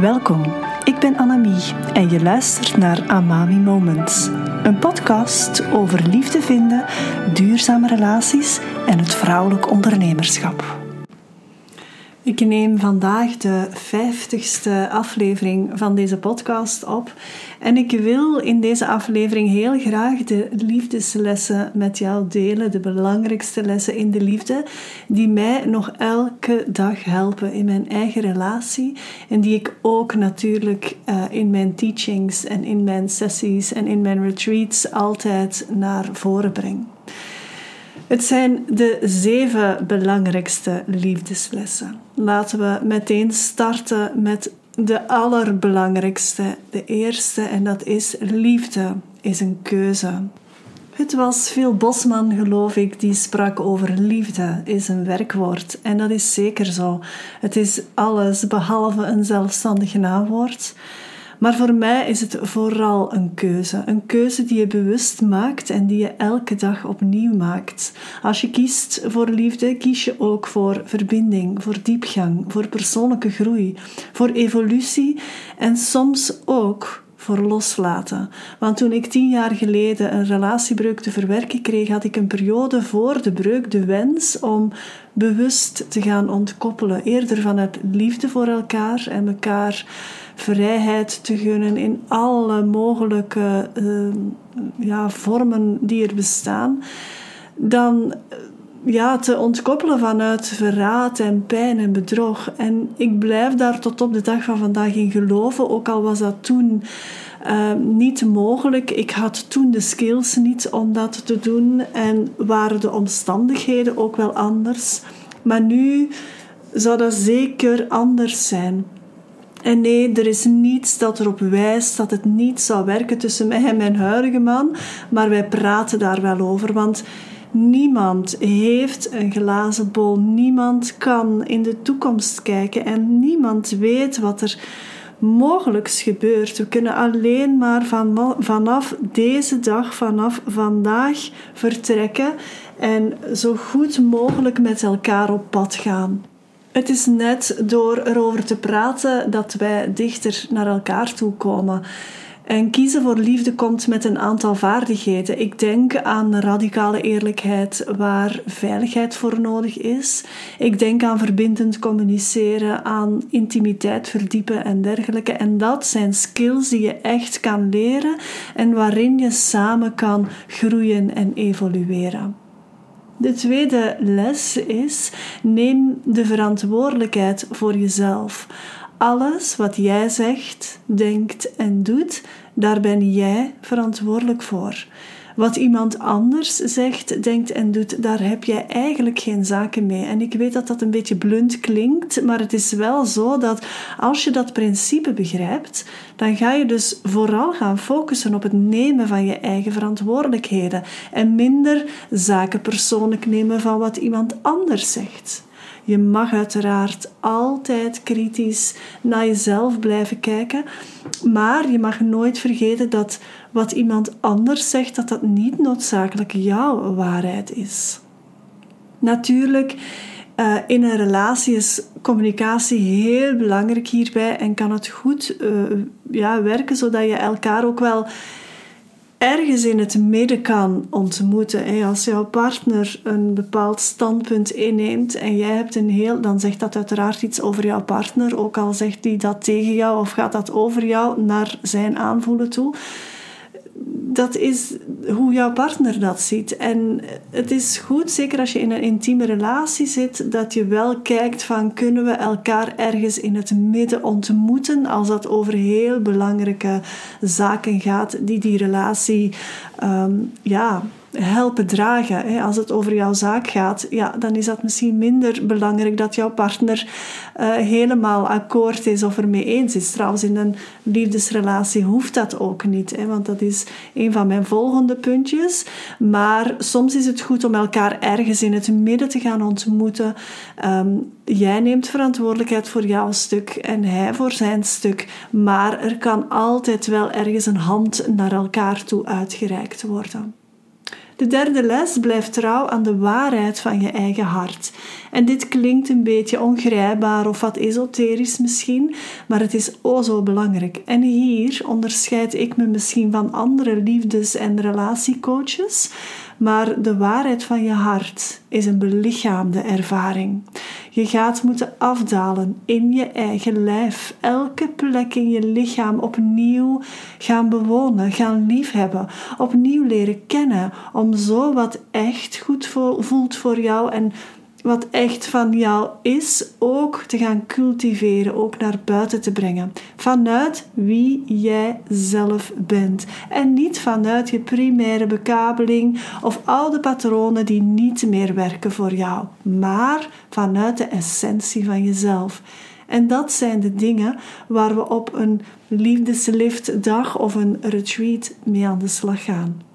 Welkom, ik ben Annemie en je luistert naar Amami Moments. Een podcast over liefde vinden, duurzame relaties en het vrouwelijk ondernemerschap. Ik neem vandaag de vijftigste aflevering van deze podcast op. En ik wil in deze aflevering heel graag de liefdeslessen met jou delen. De belangrijkste lessen in de liefde, die mij nog elke dag helpen in mijn eigen relatie. En die ik ook natuurlijk uh, in mijn teachings en in mijn sessies en in mijn retreats altijd naar voren breng. Het zijn de zeven belangrijkste liefdeslessen. Laten we meteen starten met de allerbelangrijkste, de eerste, en dat is liefde is een keuze. Het was Phil Bosman, geloof ik, die sprak over liefde is een werkwoord. En dat is zeker zo. Het is alles behalve een zelfstandig naamwoord. Maar voor mij is het vooral een keuze. Een keuze die je bewust maakt en die je elke dag opnieuw maakt. Als je kiest voor liefde, kies je ook voor verbinding, voor diepgang, voor persoonlijke groei, voor evolutie en soms ook voor loslaten. Want toen ik tien jaar geleden een relatiebreuk te verwerken kreeg, had ik een periode voor de breuk de wens om bewust te gaan ontkoppelen. Eerder vanuit liefde voor elkaar en elkaar vrijheid te gunnen in alle mogelijke uh, ja, vormen die er bestaan, dan ja, te ontkoppelen vanuit verraad en pijn en bedrog. En ik blijf daar tot op de dag van vandaag in geloven, ook al was dat toen uh, niet mogelijk. Ik had toen de skills niet om dat te doen en waren de omstandigheden ook wel anders. Maar nu zou dat zeker anders zijn. En nee, er is niets dat erop wijst dat het niet zou werken tussen mij en mijn huidige man, maar wij praten daar wel over. Want niemand heeft een glazen bol, niemand kan in de toekomst kijken en niemand weet wat er mogelijk gebeurt. We kunnen alleen maar van, vanaf deze dag, vanaf vandaag vertrekken en zo goed mogelijk met elkaar op pad gaan. Het is net door erover te praten dat wij dichter naar elkaar toe komen. En kiezen voor liefde komt met een aantal vaardigheden. Ik denk aan radicale eerlijkheid waar veiligheid voor nodig is. Ik denk aan verbindend communiceren, aan intimiteit verdiepen en dergelijke. En dat zijn skills die je echt kan leren en waarin je samen kan groeien en evolueren. De tweede les is: neem de verantwoordelijkheid voor jezelf. Alles wat jij zegt, denkt en doet, daar ben jij verantwoordelijk voor. Wat iemand anders zegt, denkt en doet, daar heb jij eigenlijk geen zaken mee. En ik weet dat dat een beetje blunt klinkt, maar het is wel zo dat als je dat principe begrijpt, dan ga je dus vooral gaan focussen op het nemen van je eigen verantwoordelijkheden en minder zaken persoonlijk nemen van wat iemand anders zegt. Je mag uiteraard altijd kritisch naar jezelf blijven kijken, maar je mag nooit vergeten dat wat iemand anders zegt, dat dat niet noodzakelijk jouw waarheid is. Natuurlijk, uh, in een relatie is communicatie heel belangrijk hierbij en kan het goed uh, ja, werken zodat je elkaar ook wel ergens in het midden kan ontmoeten. Als jouw partner een bepaald standpunt inneemt en jij hebt een heel, dan zegt dat uiteraard iets over jouw partner, ook al zegt hij dat tegen jou of gaat dat over jou naar zijn aanvoelen toe dat is hoe jouw partner dat ziet. En het is goed, zeker als je in een intieme relatie zit, dat je wel kijkt van kunnen we elkaar ergens in het midden ontmoeten als dat over heel belangrijke zaken gaat die die relatie um, ja, helpen dragen. Als het over jouw zaak gaat, ja, dan is dat misschien minder belangrijk dat jouw partner uh, helemaal akkoord is of ermee eens is. Trouwens, in een liefdesrelatie hoeft dat ook niet, hè, want dat is een van mijn volgende puntjes. Maar soms is het goed om elkaar ergens in het midden te gaan ontmoeten. Um, jij neemt verantwoordelijkheid voor jouw stuk en hij voor zijn stuk. Maar er kan altijd wel ergens een hand naar elkaar toe uitgereikt worden. De derde les blijft trouw aan de waarheid van je eigen hart. En dit klinkt een beetje ongrijpbaar of wat esoterisch misschien, maar het is o zo belangrijk. En hier onderscheid ik me misschien van andere liefdes- en relatiecoaches, maar de waarheid van je hart is een belichaamde ervaring. Je gaat moeten afdalen in je eigen lijf. Elke plek in je lichaam opnieuw gaan bewonen, gaan liefhebben, opnieuw leren kennen. Om zo wat echt goed voelt voor jou en wat echt van jou is, ook te gaan cultiveren, ook naar buiten te brengen. Vanuit wie jij zelf bent. En niet vanuit je primaire bekabeling of oude patronen die niet meer werken voor jou, maar vanuit de essentie van jezelf. En dat zijn de dingen waar we op een liefdesliftdag of een retreat mee aan de slag gaan.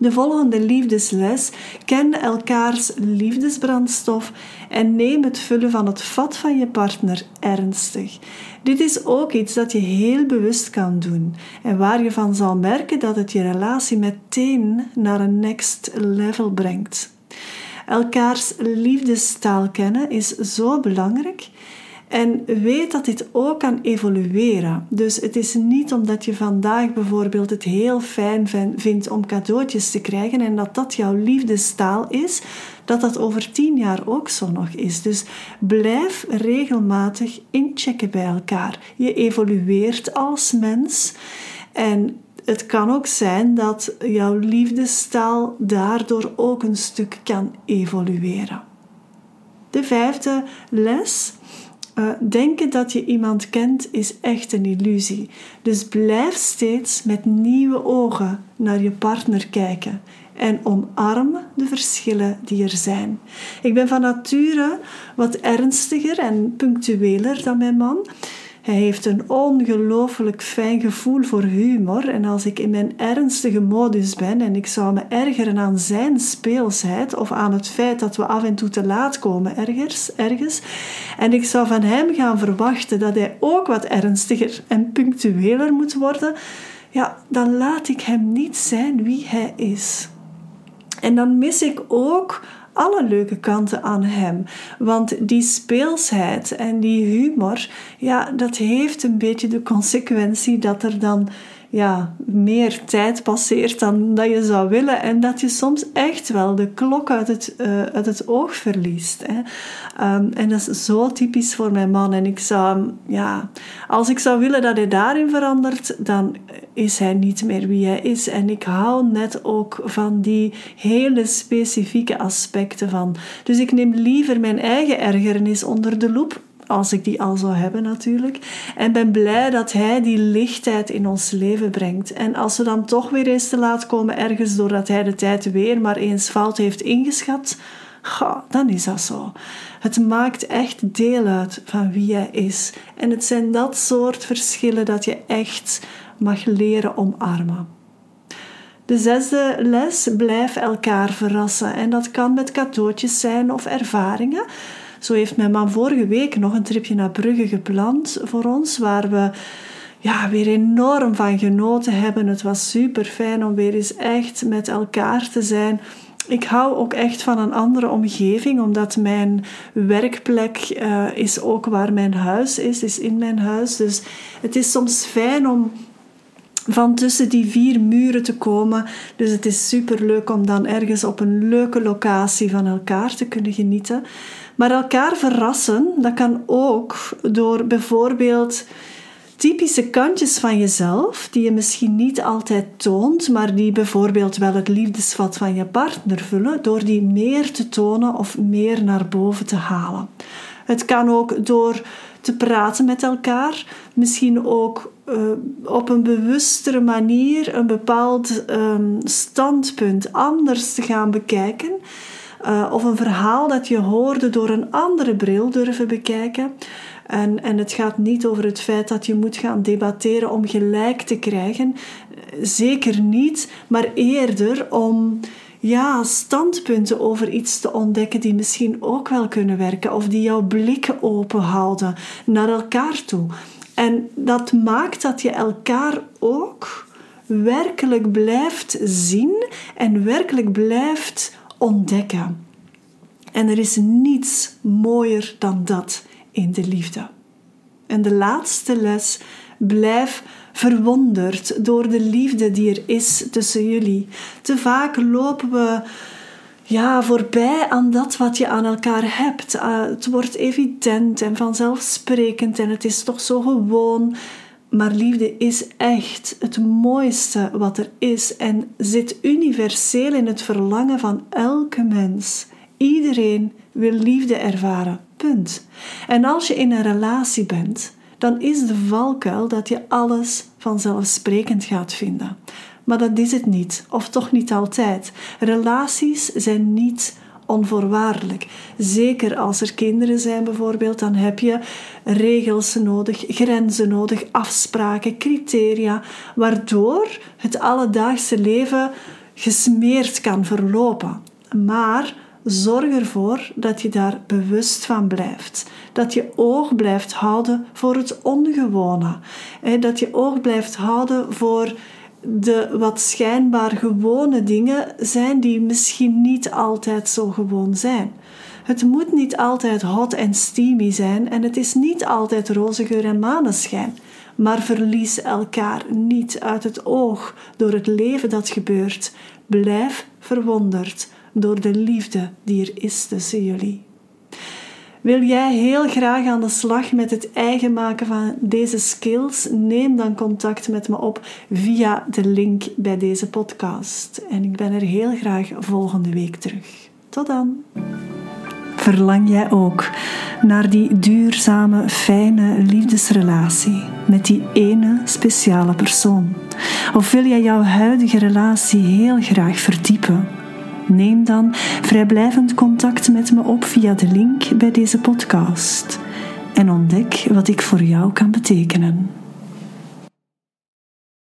De volgende liefdesles: ken elkaars liefdesbrandstof en neem het vullen van het vat van je partner ernstig. Dit is ook iets dat je heel bewust kan doen en waar je van zal merken dat het je relatie meteen naar een next level brengt. Elkaars liefdestaal kennen is zo belangrijk en weet dat dit ook kan evolueren. Dus het is niet omdat je vandaag bijvoorbeeld het heel fijn vindt om cadeautjes te krijgen en dat dat jouw liefdestaal is, dat dat over tien jaar ook zo nog is. Dus blijf regelmatig inchecken bij elkaar. Je evolueert als mens en het kan ook zijn dat jouw liefdestaal daardoor ook een stuk kan evolueren. De vijfde les uh, denken dat je iemand kent is echt een illusie. Dus blijf steeds met nieuwe ogen naar je partner kijken en omarm de verschillen die er zijn. Ik ben van nature wat ernstiger en punctueler dan mijn man. Hij heeft een ongelooflijk fijn gevoel voor humor en als ik in mijn ernstige modus ben en ik zou me ergeren aan zijn speelsheid of aan het feit dat we af en toe te laat komen ergens, ergens en ik zou van hem gaan verwachten dat hij ook wat ernstiger en punctueler moet worden, ja, dan laat ik hem niet zijn wie hij is. En dan mis ik ook alle leuke kanten aan hem. Want die speelsheid en die humor, ja, dat heeft een beetje de consequentie dat er dan ja, meer tijd passeert dan dat je zou willen. En dat je soms echt wel de klok uit het, uh, uit het oog verliest. Hè. Um, en dat is zo typisch voor mijn man. En ik zou, ja, als ik zou willen dat hij daarin verandert, dan is hij niet meer wie hij is. En ik hou net ook van die hele specifieke aspecten van. Dus ik neem liever mijn eigen ergernis onder de loep als ik die al zou hebben natuurlijk. En ben blij dat Hij die lichtheid in ons leven brengt. En als we dan toch weer eens te laat komen ergens doordat Hij de tijd weer maar eens fout heeft ingeschat, ga, dan is dat zo. Het maakt echt deel uit van wie Hij is. En het zijn dat soort verschillen dat je echt mag leren omarmen. De zesde les, blijf elkaar verrassen. En dat kan met cadeautjes zijn of ervaringen. Zo heeft mijn man vorige week nog een tripje naar Brugge gepland voor ons, waar we ja, weer enorm van genoten hebben. Het was super fijn om weer eens echt met elkaar te zijn. Ik hou ook echt van een andere omgeving, omdat mijn werkplek uh, is ook waar mijn huis is, is in mijn huis. Dus het is soms fijn om van tussen die vier muren te komen. Dus het is super leuk om dan ergens op een leuke locatie van elkaar te kunnen genieten. Maar elkaar verrassen, dat kan ook door bijvoorbeeld typische kantjes van jezelf, die je misschien niet altijd toont, maar die bijvoorbeeld wel het liefdesvat van je partner vullen, door die meer te tonen of meer naar boven te halen. Het kan ook door te praten met elkaar, misschien ook uh, op een bewustere manier een bepaald um, standpunt anders te gaan bekijken. Uh, of een verhaal dat je hoorde door een andere bril durven bekijken. En, en het gaat niet over het feit dat je moet gaan debatteren om gelijk te krijgen. Zeker niet, maar eerder om ja, standpunten over iets te ontdekken die misschien ook wel kunnen werken. Of die jouw blikken openhouden naar elkaar toe. En dat maakt dat je elkaar ook werkelijk blijft zien en werkelijk blijft ontdekken. En er is niets mooier dan dat in de liefde. En de laatste les, blijf verwonderd door de liefde die er is tussen jullie. Te vaak lopen we ja, voorbij aan dat wat je aan elkaar hebt. Uh, het wordt evident en vanzelfsprekend en het is toch zo gewoon. Maar liefde is echt het mooiste wat er is en zit universeel in het verlangen van elke mens. Iedereen wil liefde ervaren. Punt. En als je in een relatie bent, dan is de valkuil dat je alles vanzelfsprekend gaat vinden. Maar dat is het niet, of toch niet altijd. Relaties zijn niet onvoorwaardelijk. Zeker als er kinderen zijn bijvoorbeeld, dan heb je regels nodig, grenzen nodig, afspraken, criteria, waardoor het alledaagse leven gesmeerd kan verlopen. Maar zorg ervoor dat je daar bewust van blijft. Dat je oog blijft houden voor het ongewone. Dat je oog blijft houden voor de wat schijnbaar gewone dingen zijn die misschien niet altijd zo gewoon zijn. Het moet niet altijd hot en steamy zijn en het is niet altijd roze geur en maneschijn. Maar verlies elkaar niet uit het oog door het leven dat gebeurt. Blijf verwonderd door de liefde die er is tussen jullie. Wil jij heel graag aan de slag met het eigen maken van deze skills? Neem dan contact met me op via de link bij deze podcast. En ik ben er heel graag volgende week terug. Tot dan. Verlang jij ook naar die duurzame, fijne liefdesrelatie met die ene speciale persoon? Of wil jij jouw huidige relatie heel graag verdiepen? Neem dan vrijblijvend contact met me op via de link bij deze podcast en ontdek wat ik voor jou kan betekenen.